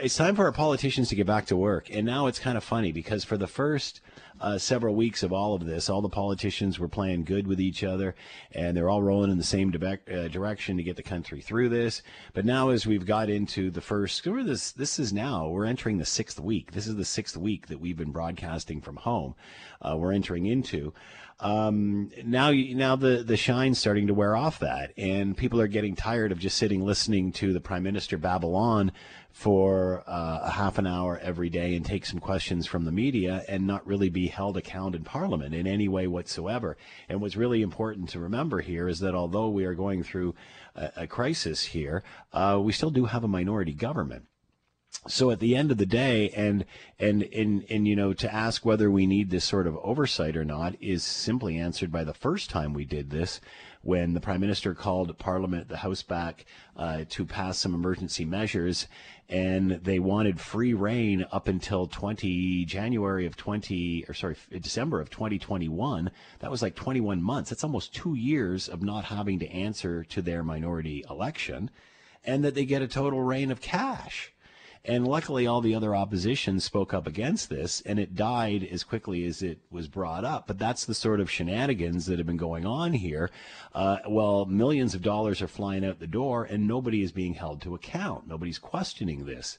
It's time for our politicians to get back to work. And now it's kind of funny because for the first uh, several weeks of all of this, all the politicians were playing good with each other and they're all rolling in the same uh, direction to get the country through this. But now, as we've got into the first, this, this is now, we're entering the sixth week. This is the sixth week that we've been broadcasting from home. Uh, we're entering into. Um, now, now the the shine's starting to wear off that, and people are getting tired of just sitting listening to the Prime Minister Babylon for uh, a half an hour every day and take some questions from the media and not really be held account in Parliament in any way whatsoever. And what's really important to remember here is that although we are going through a, a crisis here, uh, we still do have a minority government so at the end of the day and and and and you know to ask whether we need this sort of oversight or not is simply answered by the first time we did this when the prime minister called parliament the house back uh, to pass some emergency measures and they wanted free rein up until 20 January of 20 or sorry December of 2021 that was like 21 months. That's almost 2 years of not having to answer to their minority election and that they get a total reign of cash and luckily, all the other opposition spoke up against this, and it died as quickly as it was brought up. But that's the sort of shenanigans that have been going on here. Uh, well, millions of dollars are flying out the door, and nobody is being held to account. Nobody's questioning this.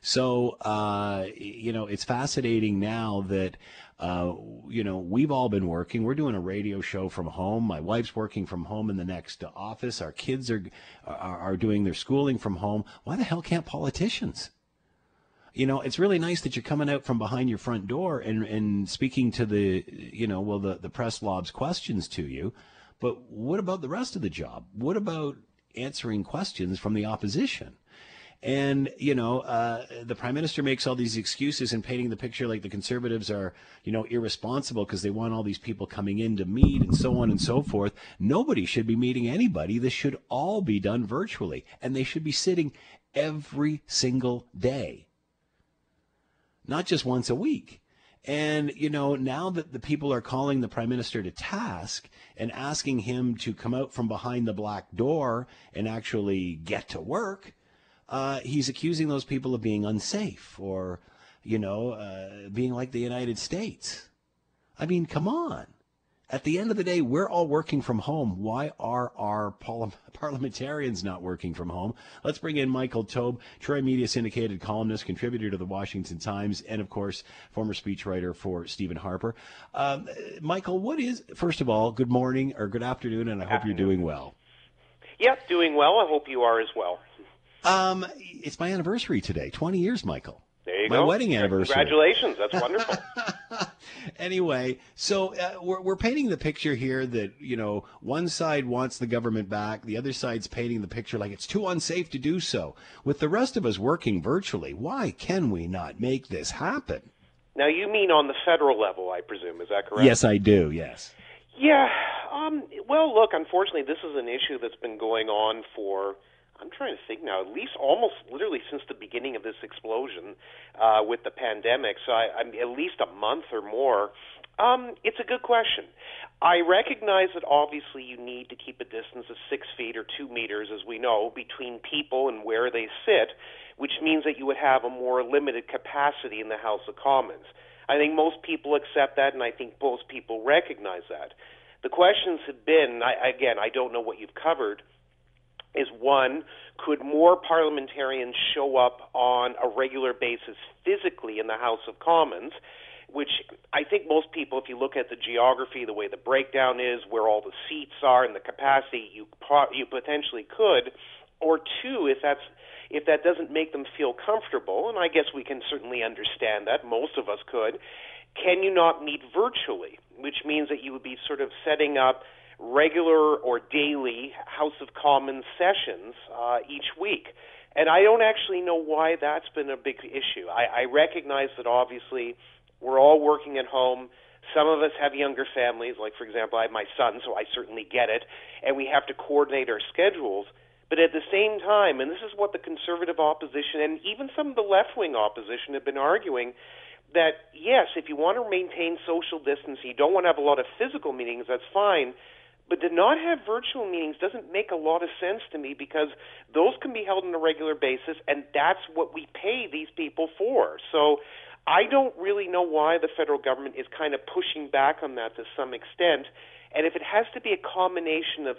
So, uh, you know, it's fascinating now that. Uh, you know, we've all been working. We're doing a radio show from home. My wife's working from home in the next office. Our kids are, are, are doing their schooling from home. Why the hell can't politicians? You know, it's really nice that you're coming out from behind your front door and, and speaking to the, you know, well, the, the press lobs questions to you. But what about the rest of the job? What about answering questions from the opposition? And, you know, uh, the prime minister makes all these excuses and painting the picture like the conservatives are, you know, irresponsible because they want all these people coming in to meet and so on and so forth. Nobody should be meeting anybody. This should all be done virtually. And they should be sitting every single day not just once a week. And, you know, now that the people are calling the prime minister to task and asking him to come out from behind the black door and actually get to work, uh, he's accusing those people of being unsafe or, you know, uh, being like the United States. I mean, come on. At the end of the day, we're all working from home. Why are our parliamentarians not working from home? Let's bring in Michael Taube, Troy Media syndicated columnist, contributor to the Washington Times, and of course, former speechwriter for Stephen Harper. Um, Michael, what is, first of all, good morning or good afternoon, and I hope afternoon. you're doing well. Yep, doing well. I hope you are as well. Um, it's my anniversary today, 20 years, Michael. There you go. my go. wedding anniversary. Congratulations. That's wonderful. anyway, so uh, we're, we're painting the picture here that, you know, one side wants the government back, the other side's painting the picture like it's too unsafe to do so. With the rest of us working virtually, why can we not make this happen? Now, you mean on the federal level, I presume. Is that correct? Yes, I do, yes. Yeah. Um, well, look, unfortunately, this is an issue that's been going on for I'm trying to think now, at least almost literally since the beginning of this explosion uh, with the pandemic. So I, I'm at least a month or more. Um, it's a good question. I recognize that obviously you need to keep a distance of six feet or two meters, as we know, between people and where they sit, which means that you would have a more limited capacity in the House of Commons. I think most people accept that, and I think most people recognize that. The questions have been, I, again, I don't know what you've covered is one, could more parliamentarians show up on a regular basis physically in the House of Commons? Which I think most people, if you look at the geography, the way the breakdown is, where all the seats are, and the capacity, you you potentially could. Or two, if that's if that doesn't make them feel comfortable, and I guess we can certainly understand that, most of us could, can you not meet virtually? Which means that you would be sort of setting up regular or daily House of Commons sessions uh, each week. And I don't actually know why that's been a big issue. I, I recognize that obviously we're all working at home. Some of us have younger families, like, for example, I have my son, so I certainly get it. And we have to coordinate our schedules. But at the same time, and this is what the conservative opposition and even some of the left wing opposition have been arguing, that yes, if you want to maintain social distance, you don't want to have a lot of physical meetings, that's fine But to not have virtual meetings doesn't make a lot of sense to me because those can be held on a regular basis, and that's what we pay these people for. So I don't really know why the federal government is kind of pushing back on that to some extent. And if it has to be a combination of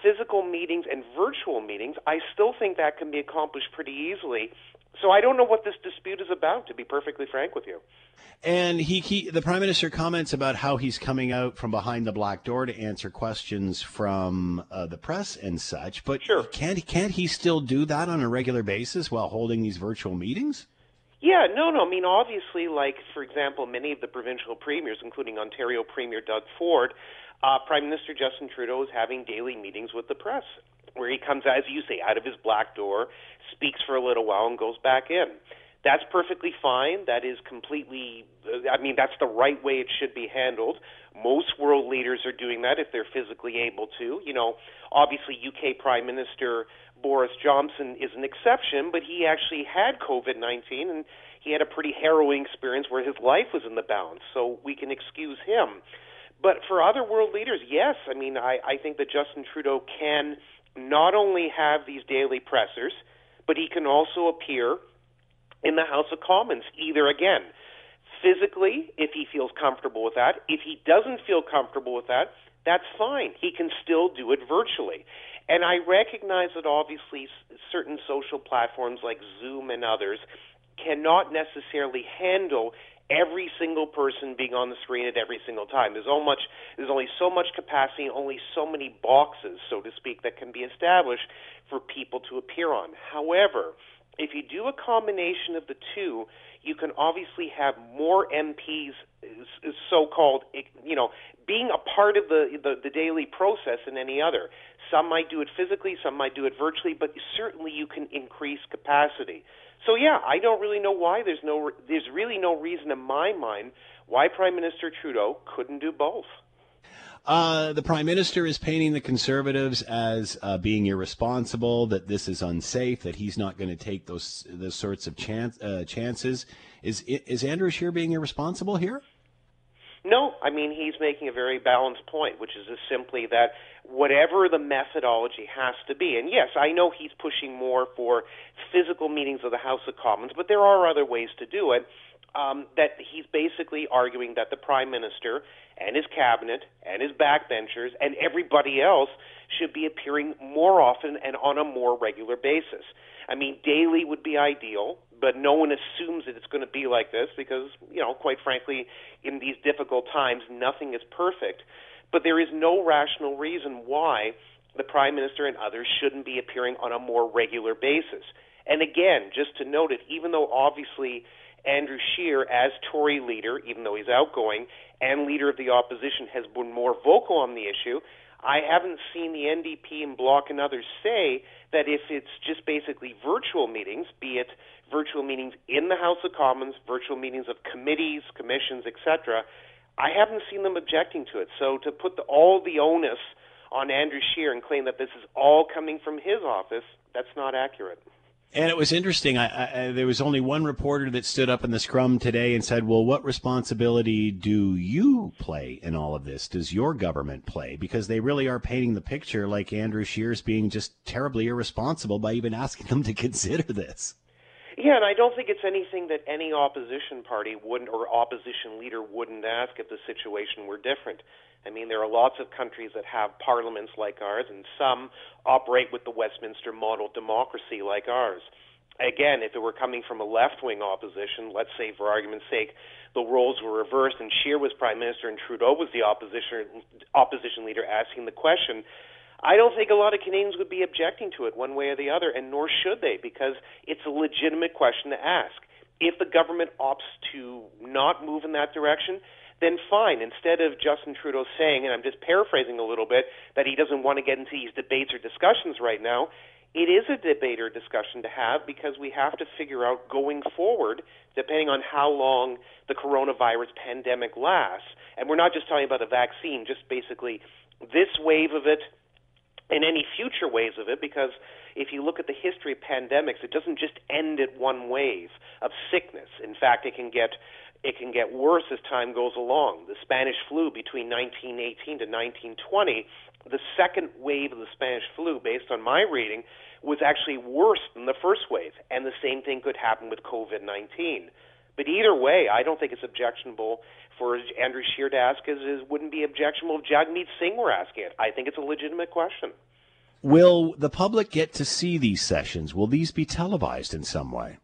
physical meetings and virtual meetings, I still think that can be accomplished pretty easily. So I don't know what this dispute is about, to be perfectly frank with you. And he, he, the prime minister comments about how he's coming out from behind the black door to answer questions from uh, the press and such. But sure. can't can't he still do that on a regular basis while holding these virtual meetings? Yeah, no, no. I mean, obviously, like for example, many of the provincial premiers, including Ontario Premier Doug Ford, uh, Prime Minister Justin Trudeau is having daily meetings with the press, where he comes, as you say, out of his black door, speaks for a little while, and goes back in. That's perfectly fine. That is completely, uh, I mean, that's the right way it should be handled. Most world leaders are doing that if they're physically able to. You know, obviously, UK Prime Minister Boris Johnson is an exception, but he actually had COVID 19 and he had a pretty harrowing experience where his life was in the balance, so we can excuse him. But for other world leaders, yes, I mean, I, I think that Justin Trudeau can not only have these daily pressers, but he can also appear in the House of Commons, either again, physically, if he feels comfortable with that. If he doesn't feel comfortable with that, that's fine. He can still do it virtually. And I recognize that obviously certain social platforms like Zoom and others cannot necessarily handle every single person being on the screen at every single time. There's so much there's only so much capacity, only so many boxes, so to speak, that can be established for people to appear on. However, if you do a combination of the two, you can obviously have more MPs, so-called, you know, being a part of the, the the daily process than any other. Some might do it physically, some might do it virtually, but certainly you can increase capacity. So yeah, I don't really know why. There's no, there's really no reason in my mind why Prime Minister Trudeau couldn't do both. Uh, the prime minister is painting the conservatives as uh, being irresponsible, that this is unsafe, that he's not going to take those those sorts of chance, uh, chances. Is is Andrew Scheer being irresponsible here? No, I mean he's making a very balanced point, which is just simply that whatever the methodology has to be, and yes, I know he's pushing more for physical meetings of the House of Commons, but there are other ways to do it. Um, that he's basically arguing that the prime minister and his cabinet and his backbenchers and everybody else should be appearing more often and on a more regular basis. I mean, daily would be ideal, but no one assumes that it's going to be like this because, you know, quite frankly, in these difficult times, nothing is perfect. But there is no rational reason why the Prime Minister and others shouldn't be appearing on a more regular basis. And again, just to note it, even though obviously Andrew Scheer, as Tory leader, even though he's outgoing, and leader of the opposition, has been more vocal on the issue, I haven't seen the NDP and Bloc and others say that if it's just basically virtual meetings, be it virtual meetings in the House of Commons, virtual meetings of committees, commissions, etc., I haven't seen them objecting to it. So to put the, all the onus on Andrew Scheer and claim that this is all coming from his office, that's not accurate. And it was interesting. I, I, there was only one reporter that stood up in the scrum today and said, "Well, what responsibility do you play in all of this? Does your government play? Because they really are painting the picture like Andrew Scheer's being just terribly irresponsible by even asking them to consider this." Yeah, and I don't think it's anything that any opposition party wouldn't or opposition leader wouldn't ask if the situation were different. I mean, there are lots of countries that have parliaments like ours, and some operate with the Westminster model democracy like ours. Again, if it were coming from a left wing opposition, let's say for argument's sake, the roles were reversed and Scheer was prime minister and Trudeau was the opposition opposition leader asking the question, I don't think a lot of Canadians would be objecting to it one way or the other, and nor should they, because it's a legitimate question to ask. If the government opts to not move in that direction, then fine. Instead of Justin Trudeau saying, and I'm just paraphrasing a little bit, that he doesn't want to get into these debates or discussions right now, it is a debate or discussion to have because we have to figure out going forward, depending on how long the coronavirus pandemic lasts. And we're not just talking about a vaccine, just basically this wave of it and any future waves of it, because if you look at the history of pandemics, it doesn't just end at one wave of sickness. In fact, it can get it can get worse as time goes along. The Spanish flu between 1918 to 1920, the second wave of the Spanish flu, based on my reading, was actually worse than the first wave. And the same thing could happen with COVID 19. But either way, I don't think it's objectionable for Andrew Scheer to ask as it wouldn't be objectionable if Jagmeet Singh were asking it. I think it's a legitimate question. Will the public get to see these sessions? Will these be televised in some way?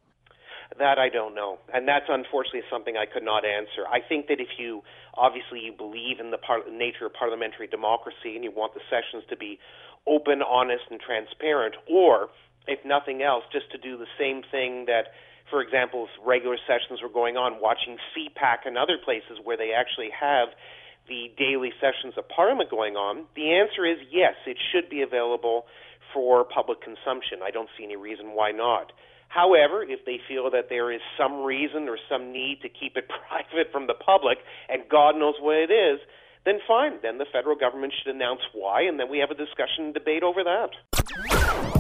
That I don't know, and that's unfortunately something I could not answer. I think that if you obviously you believe in the par- nature of parliamentary democracy and you want the sessions to be open, honest, and transparent, or if nothing else, just to do the same thing that, for example, if regular sessions were going on, watching CPAC and other places where they actually have the daily sessions of Parliament going on? The answer is yes, it should be available for public consumption. I don't see any reason why not. However, if they feel that there is some reason or some need to keep it private from the public, and God knows what it is, then fine. Then the federal government should announce why, and then we have a discussion and debate over that.